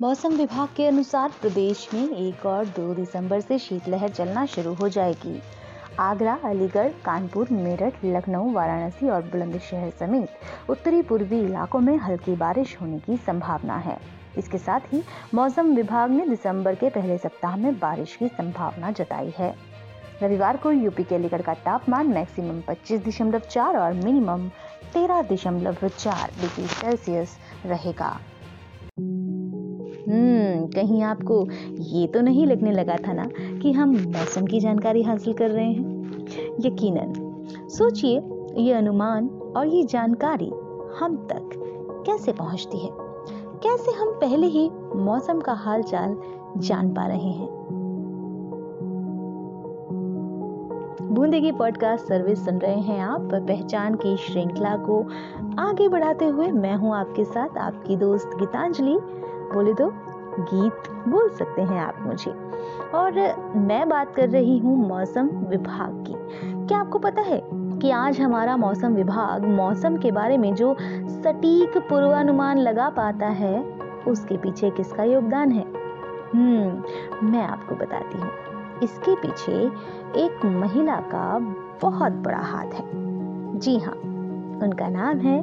मौसम विभाग के अनुसार प्रदेश में एक और दो दिसंबर से शीतलहर चलना शुरू हो जाएगी। आगरा, अलीगढ़, कानपुर, मेरठ, लखनऊ, वाराणसी और बुलंदशहर समेत उत्तरी पूर्वी इलाकों में हल्की बारिश होने की संभावना है। इसके साथ ही मौसम विभाग ने दिसंबर के पहले सप्ताह में बारिश की संभावना जताई है। रविवार को यूपी के अलीगढ़ का तापमान मैक्सिमम पच्चीस दशमलव चार और मिनिमम तेरह दशमलव चार डिग्री सेल्सियस रहेगा। कहीं आपको ये तो नहीं लगने लगा था ना कि हम मौसम की जानकारी हासिल कर रहे हैं? यकीनन, सोचिए, ये अनुमान और ये जानकारी हम तक कैसे पहुँचती है? कैसे हम पहले ही मौसम का हालचाल जान पा रहे हैं? बूंदे की पॉडकास्ट सर्विस सुन रहे हैं आप। पहचान की श्रृंखला को आगे बढ़ाते हुए मैं हूँ आपके साथ आपकी दोस्त गीतांजलि। बोले तो गीत बोल सकते हैं आप मुझे। और मैं बात कर रही हूँ मौसम विभाग की। क्या आपको पता है कि आज हमारा मौसम विभाग मौसम के बारे में जो सटीक पूर्वानुमान लगा पाता है, उसके पीछे किसका योगदान है? हम्म मैं आपको बताती हूँ। इसके पीछे एक महिला का बहुत बड़ा हाथ है। जी हाँ उनका नाम है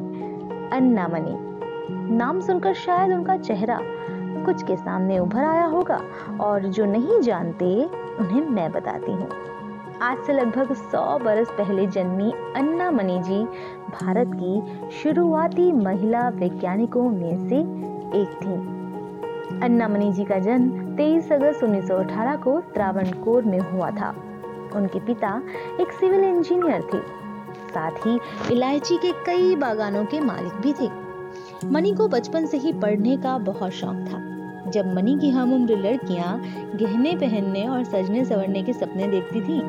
अन्ना मनी नाम सुनकर शायद उनका चेहरा कुछ के सामने उभर आया होगा और जो नहीं जानते, उन्हें मैं बताती हूँ। आज से लगभग 100 बरस पहले जन्मी अन्ना मनी जी भारत की शुरुआती महिला वैज्ञानिकों में से एक थी। अन्ना मनी जी का जन्म 23 अगस्त 1918 को त्रावणकोर में हुआ था। उनके पिता एक सिविल इंजीनियर थे। साथ ही इलायची के कई बागानों के मालिक भी थे। मनी को बचपन से ही पढ़ने का बहुत शौक था। जब मनी की हम उम्र लड़कियाँ गहने पहनने और सजने संवरने के सपने देखती थी,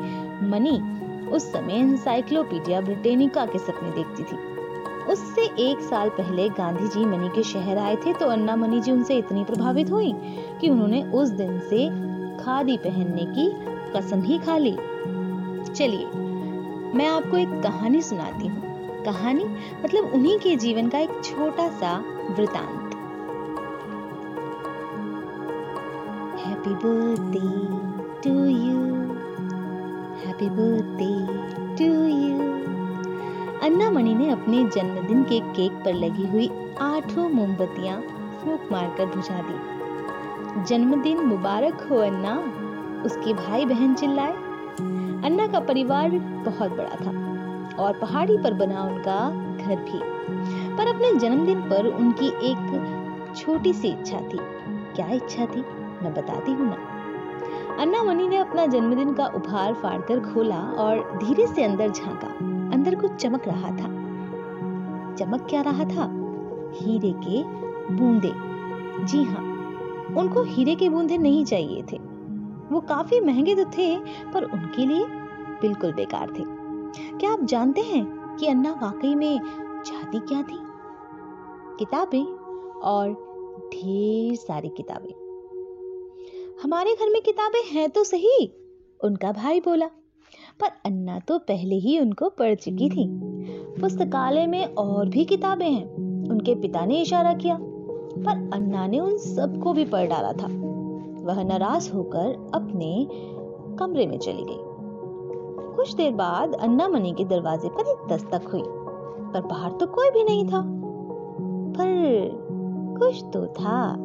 मनी उस समय इंसाइक्लोपीडिया ब्रिटेनिका के सपने देखती थी। उससे एक साल पहले गांधी जी मनी के शहर आए थे तो अन्ना मनी जी उनसे इतनी प्रभावित हुई कि उन्होंने उस दिन से खादी पहनने की कसम ही खा ली। चलिए, मैं आपको एक कहानी सुनाती हूँ। कहानी मतलब उन्हीं के जीवन का एक छोटा सा वृतांत। Happy birthday to you. Happy birthday to you. अन्ना मणि ने अपने जन्मदिन के केक पर लगी हुई आठों मोमबत्तियाँ फूक मारकर बुझा दी। जन्मदिन मुबारक हो, अन्ना। उसके भाई बहन चिल्लाए। अन्ना का परिवार बहुत बड़ा था। और पहाड़ी पर बना उनका घर भी। पर अपने जन्मदिन पर उनकी एक छोटी सी इच्छा थी। क्या इच्छा थी? मैं बताती हूँ ना। अन्ना मनी ने अपना जन्मदिन का उपहार फाड़कर खोला और धीरे से अंदर झांका। अंदर कुछ चमक रहा था। चमक क्या रहा था? हीरे के बूंदे। जी हाँ उनको हीरे के बूंदे नहीं चाहिए थे। वो काफ़ी महँगे तो थे, पर उनके लिए बिल्कुल बेकार थे। क्या आप जानते हैं कि अन्ना वाकई में चाहती क्या थी? किताबें और ढेर सारी किताबें। हमारे घर में किताबें हैं तो सही, उनका भाई बोला। पर अन्ना तो पहले ही उनको पढ़ चुकी थी। पुस्तकालय में और भी किताबें हैं, उनके पिता ने इशारा किया। पर अन्ना ने उन सबको भी पढ़ डाला था। वह नाराज़ होकर अपने कमरे में चली गई। कुछ देर बाद अन्ना मनी के दरवाजे पर एक दस्तक हुई। पर बाहर तो कोई भी नहीं था। पर कुछ तो था।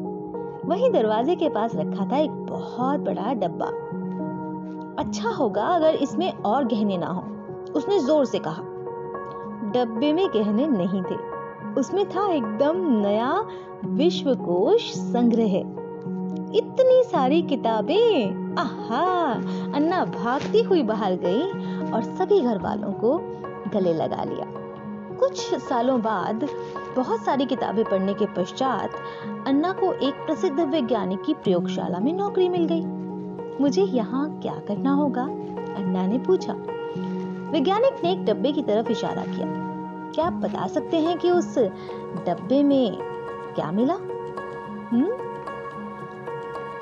वही दरवाजे के पास रखा था एक बहुत बड़ा डब्बा। अच्छा होगा अगर इसमें और गहने ना हो, उसने ज़ोर से कहा। डब्बे में गहने नहीं थे। उसमें था एकदम नया विश्वकोश संग्रह। इतनी सारी किताबें। आहा, अन्ना भागती हुई बाहर गई और सभी घर वालों को गले लगा लिया। कुछ सालों बाद बहुत सारी किताबें पढ़ने के पश्चात अन्ना को एक प्रसिद्ध वैज्ञानिक की प्रयोगशाला में नौकरी मिल गई। मुझे यहाँ क्या करना होगा? अन्ना ने पूछा। वैज्ञानिक ने एक डब्बे की तरफ़ इशारा किया। क्या आप बता सकते हैं कि उस डब्बे में क्या मिला? हम्म?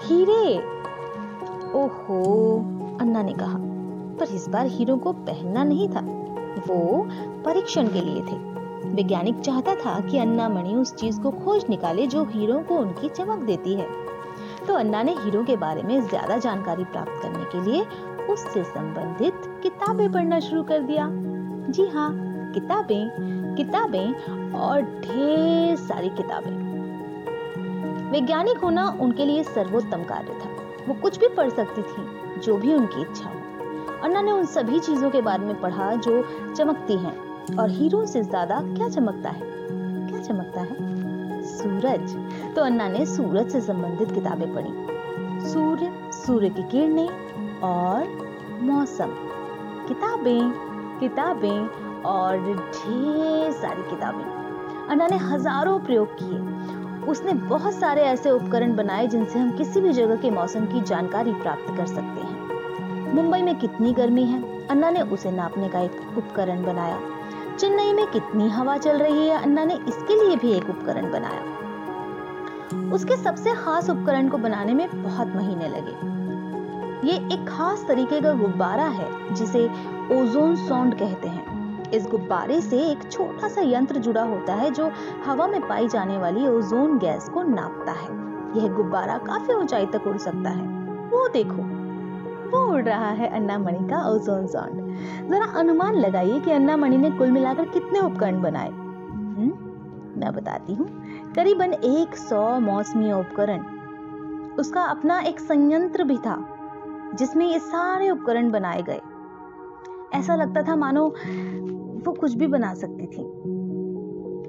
हीरे! ओहो, अन्ना ने कहा, पर इस बार हीरो को पहनना नहीं था। वो परीक्षण के लिए थे। वैज्ञानिक चाहता था कि अन्ना मणि उस चीज़ को खोज निकाले जो हीरो को उनकी चमक देती है। तो अन्ना ने हीरो के बारे में ज़्यादा जानकारी प्राप्त करने के लिए उससे संबंधित किताबें पढ़ना शुरू कर दिया। जी हाँ किताबें किताबें और ढेर सारी किताबें। वैज्ञानिक होना उनके लिए सर्वोत्तम कार्य था। वो कुछ भी पढ़ सकती थी, जो भी उनकी इच्छा हो। अन्ना ने उन सभी चीज़ों के बारे में पढ़ा जो चमकती हैं। और हीरो से ज़्यादा क्या चमकता है? क्या चमकता है? सूरज। तो अन्ना ने सूरज से संबंधित किताबें पढ़ी। सूर्य सूर्य की किरणें और मौसम। किताबें किताबें और ढेर सारी किताबें। अन्ना ने हज़ारों प्रयोग किए। उसने बहुत सारे ऐसे उपकरण बनाए जिनसे हम किसी भी जगह के मौसम की जानकारी प्राप्त कर सकते हैं। मुंबई में कितनी गर्मी है? अन्ना ने उसे नापने का एक उपकरण बनाया। चेन्नई में कितनी हवा चल रही है? अन्ना ने इसके लिए भी एक उपकरण बनाया। उसके सबसे खास उपकरण को बनाने में बहुत महीने लगे। ये एक खास तरीके का गुब्बारा है, जिसे ओजोन सौंड कहते हैं। इस गुब्बारे से एक छोटा सा यंत्र जुड़ा होता है जो हवा में पाई जाने वाली ओजोन गैस को नापता है। यह गुब्बारा काफ़ी ऊंचाई तक उड़ सकता है। वो देखो वो उड़ रहा है अन्ना मणि का ओजोन सॉन्ड जरा अनुमान लगाइए कि अन्ना मणि ने कुल मिलाकर कितने उपकरण बनाए। हम्म, मैं बताती हूँ। करीबन एक सौ मौसमी उपकरण। उसका अपना एक संयंत्र भी था जिसमें ये सारे उपकरण बनाए गए। ऐसा लगता था मानो वो कुछ भी बना सकती थी।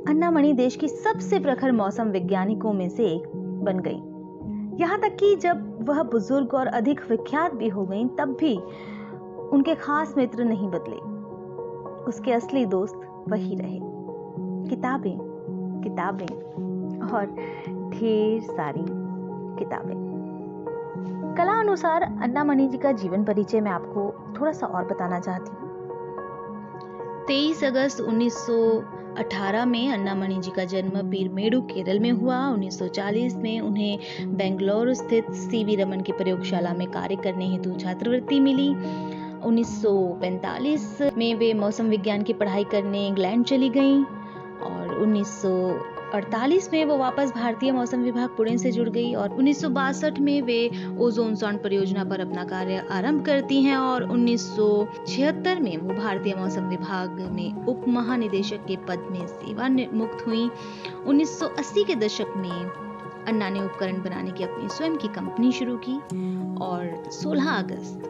अन्ना मणि देश की सबसे प्रखर मौसम वैज्ञानिकों में से एक बन गई। यहाँ तक कि जब वह बुज़ुर्ग और अधिक विख्यात भी हो गई, तब भी उनके खास मित्र नहीं बदले। उसके असली दोस्त वही रहे। किताबें किताबें, और ढेर सारी किताबें। कला अनुसार अन्ना मणि जी का जीवन परिचय मैं आपको थोड़ा सा और बताना चाहती हूँ। तेईस अगस्त 1918 में अन्नामणि जी का जन्म पीरमेडू केरल में हुआ। 1940 में उन्हें बेंगलोर स्थित सीवी रमन की प्रयोगशाला में कार्य करने हेतु छात्रवृत्ति मिली। 1945 में वे मौसम विज्ञान की पढ़ाई करने इंग्लैंड चली गईं। और 1948 में वो वापस भारतीय मौसम विभाग पुणे से जुड़ गई और उन्नीस सौ बासठ में वे ओजोन सॉन्ड परियोजना पर अपना कार्य आरंभ करती हैं और 1976 में वो भारतीय मौसम विभाग में उप महानिदेशक के पद में सेवा मुक्त हुई 1980 के दशक में अन्ना ने उपकरण बनाने की अपनी स्वयं की कंपनी शुरू की और 16 अगस्त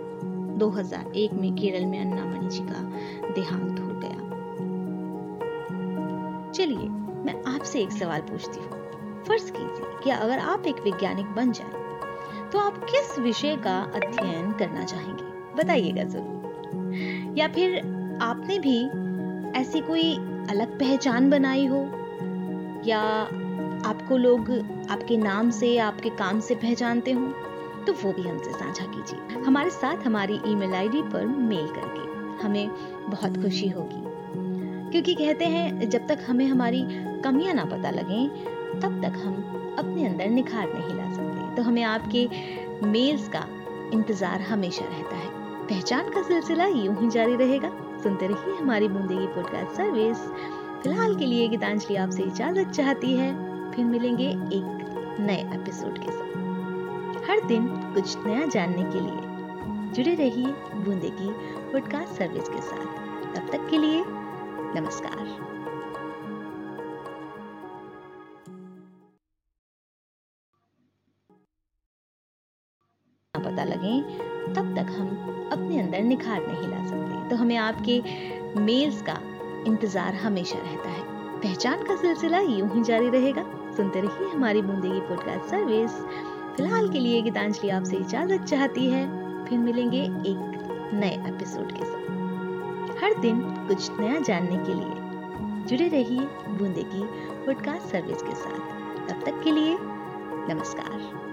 2001 में केरल में अन्ना मणि जी का देहांत हो गया। चलिए, मैं आपसे एक सवाल पूछती हूँ। फ़र्ज़ कीजिए कि अगर आप एक वैज्ञानिक बन जाए तो आप किस विषय का अध्ययन करना चाहेंगे? बताइएगा ज़रूर। या फिर आपने भी ऐसी कोई अलग पहचान बनाई हो? या आपको लोग आपके नाम से, आपके काम से पहचानते हो? तो वो भी हमसे साझा कीजिए। हमारे साथ हमारी ईमेल आईडी पर मेल करके। हमें बहुत खुशी होगी। क्योंकि कहते हैं, जब तक हमें हमारी कमियाँ ना पता लगें, तब तक हम अपने अंदर निखार नहीं ला सकते। तो हमें आपके मेल्स का इंतज़ार हमेशा रहता है। पहचान का सिलसिला यूँ ही जारी रहेगा। सुनते रहिए हमारी बूंदेगी पॉडकास्ट सर्विस फ़िलहाल के लिए गीतांजलि आपसे इजाज़त चाहती है। फिर मिलेंगे एक नए एपिसोड के साथ। हर दिन कुछ नया जानने के लिए जुड़े रहिए बूंदेगी पॉडकास्ट सर्विस के साथ। तब तक के लिए नमस्कार। पता लगे, तब तक हम अपने अंदर निखार नहीं ला सकते। तो हमें आपके मेल्स का इंतज़ार हमेशा रहता है। पहचान का सिलसिला यूँ ही जारी रहेगा। सुनते रहिए हमारी बूंदेगी पॉडकास्ट सर्विस फ़िलहाल के लिए गीतांजलि आपसे इजाज़त चाहती है। फिर मिलेंगे एक नए एपिसोड के साथ। हर दिन कुछ नया जानने के लिए जुड़े रहिए बूंदे की पॉडकास्ट सर्विस के साथ। तब तक के लिए नमस्कार।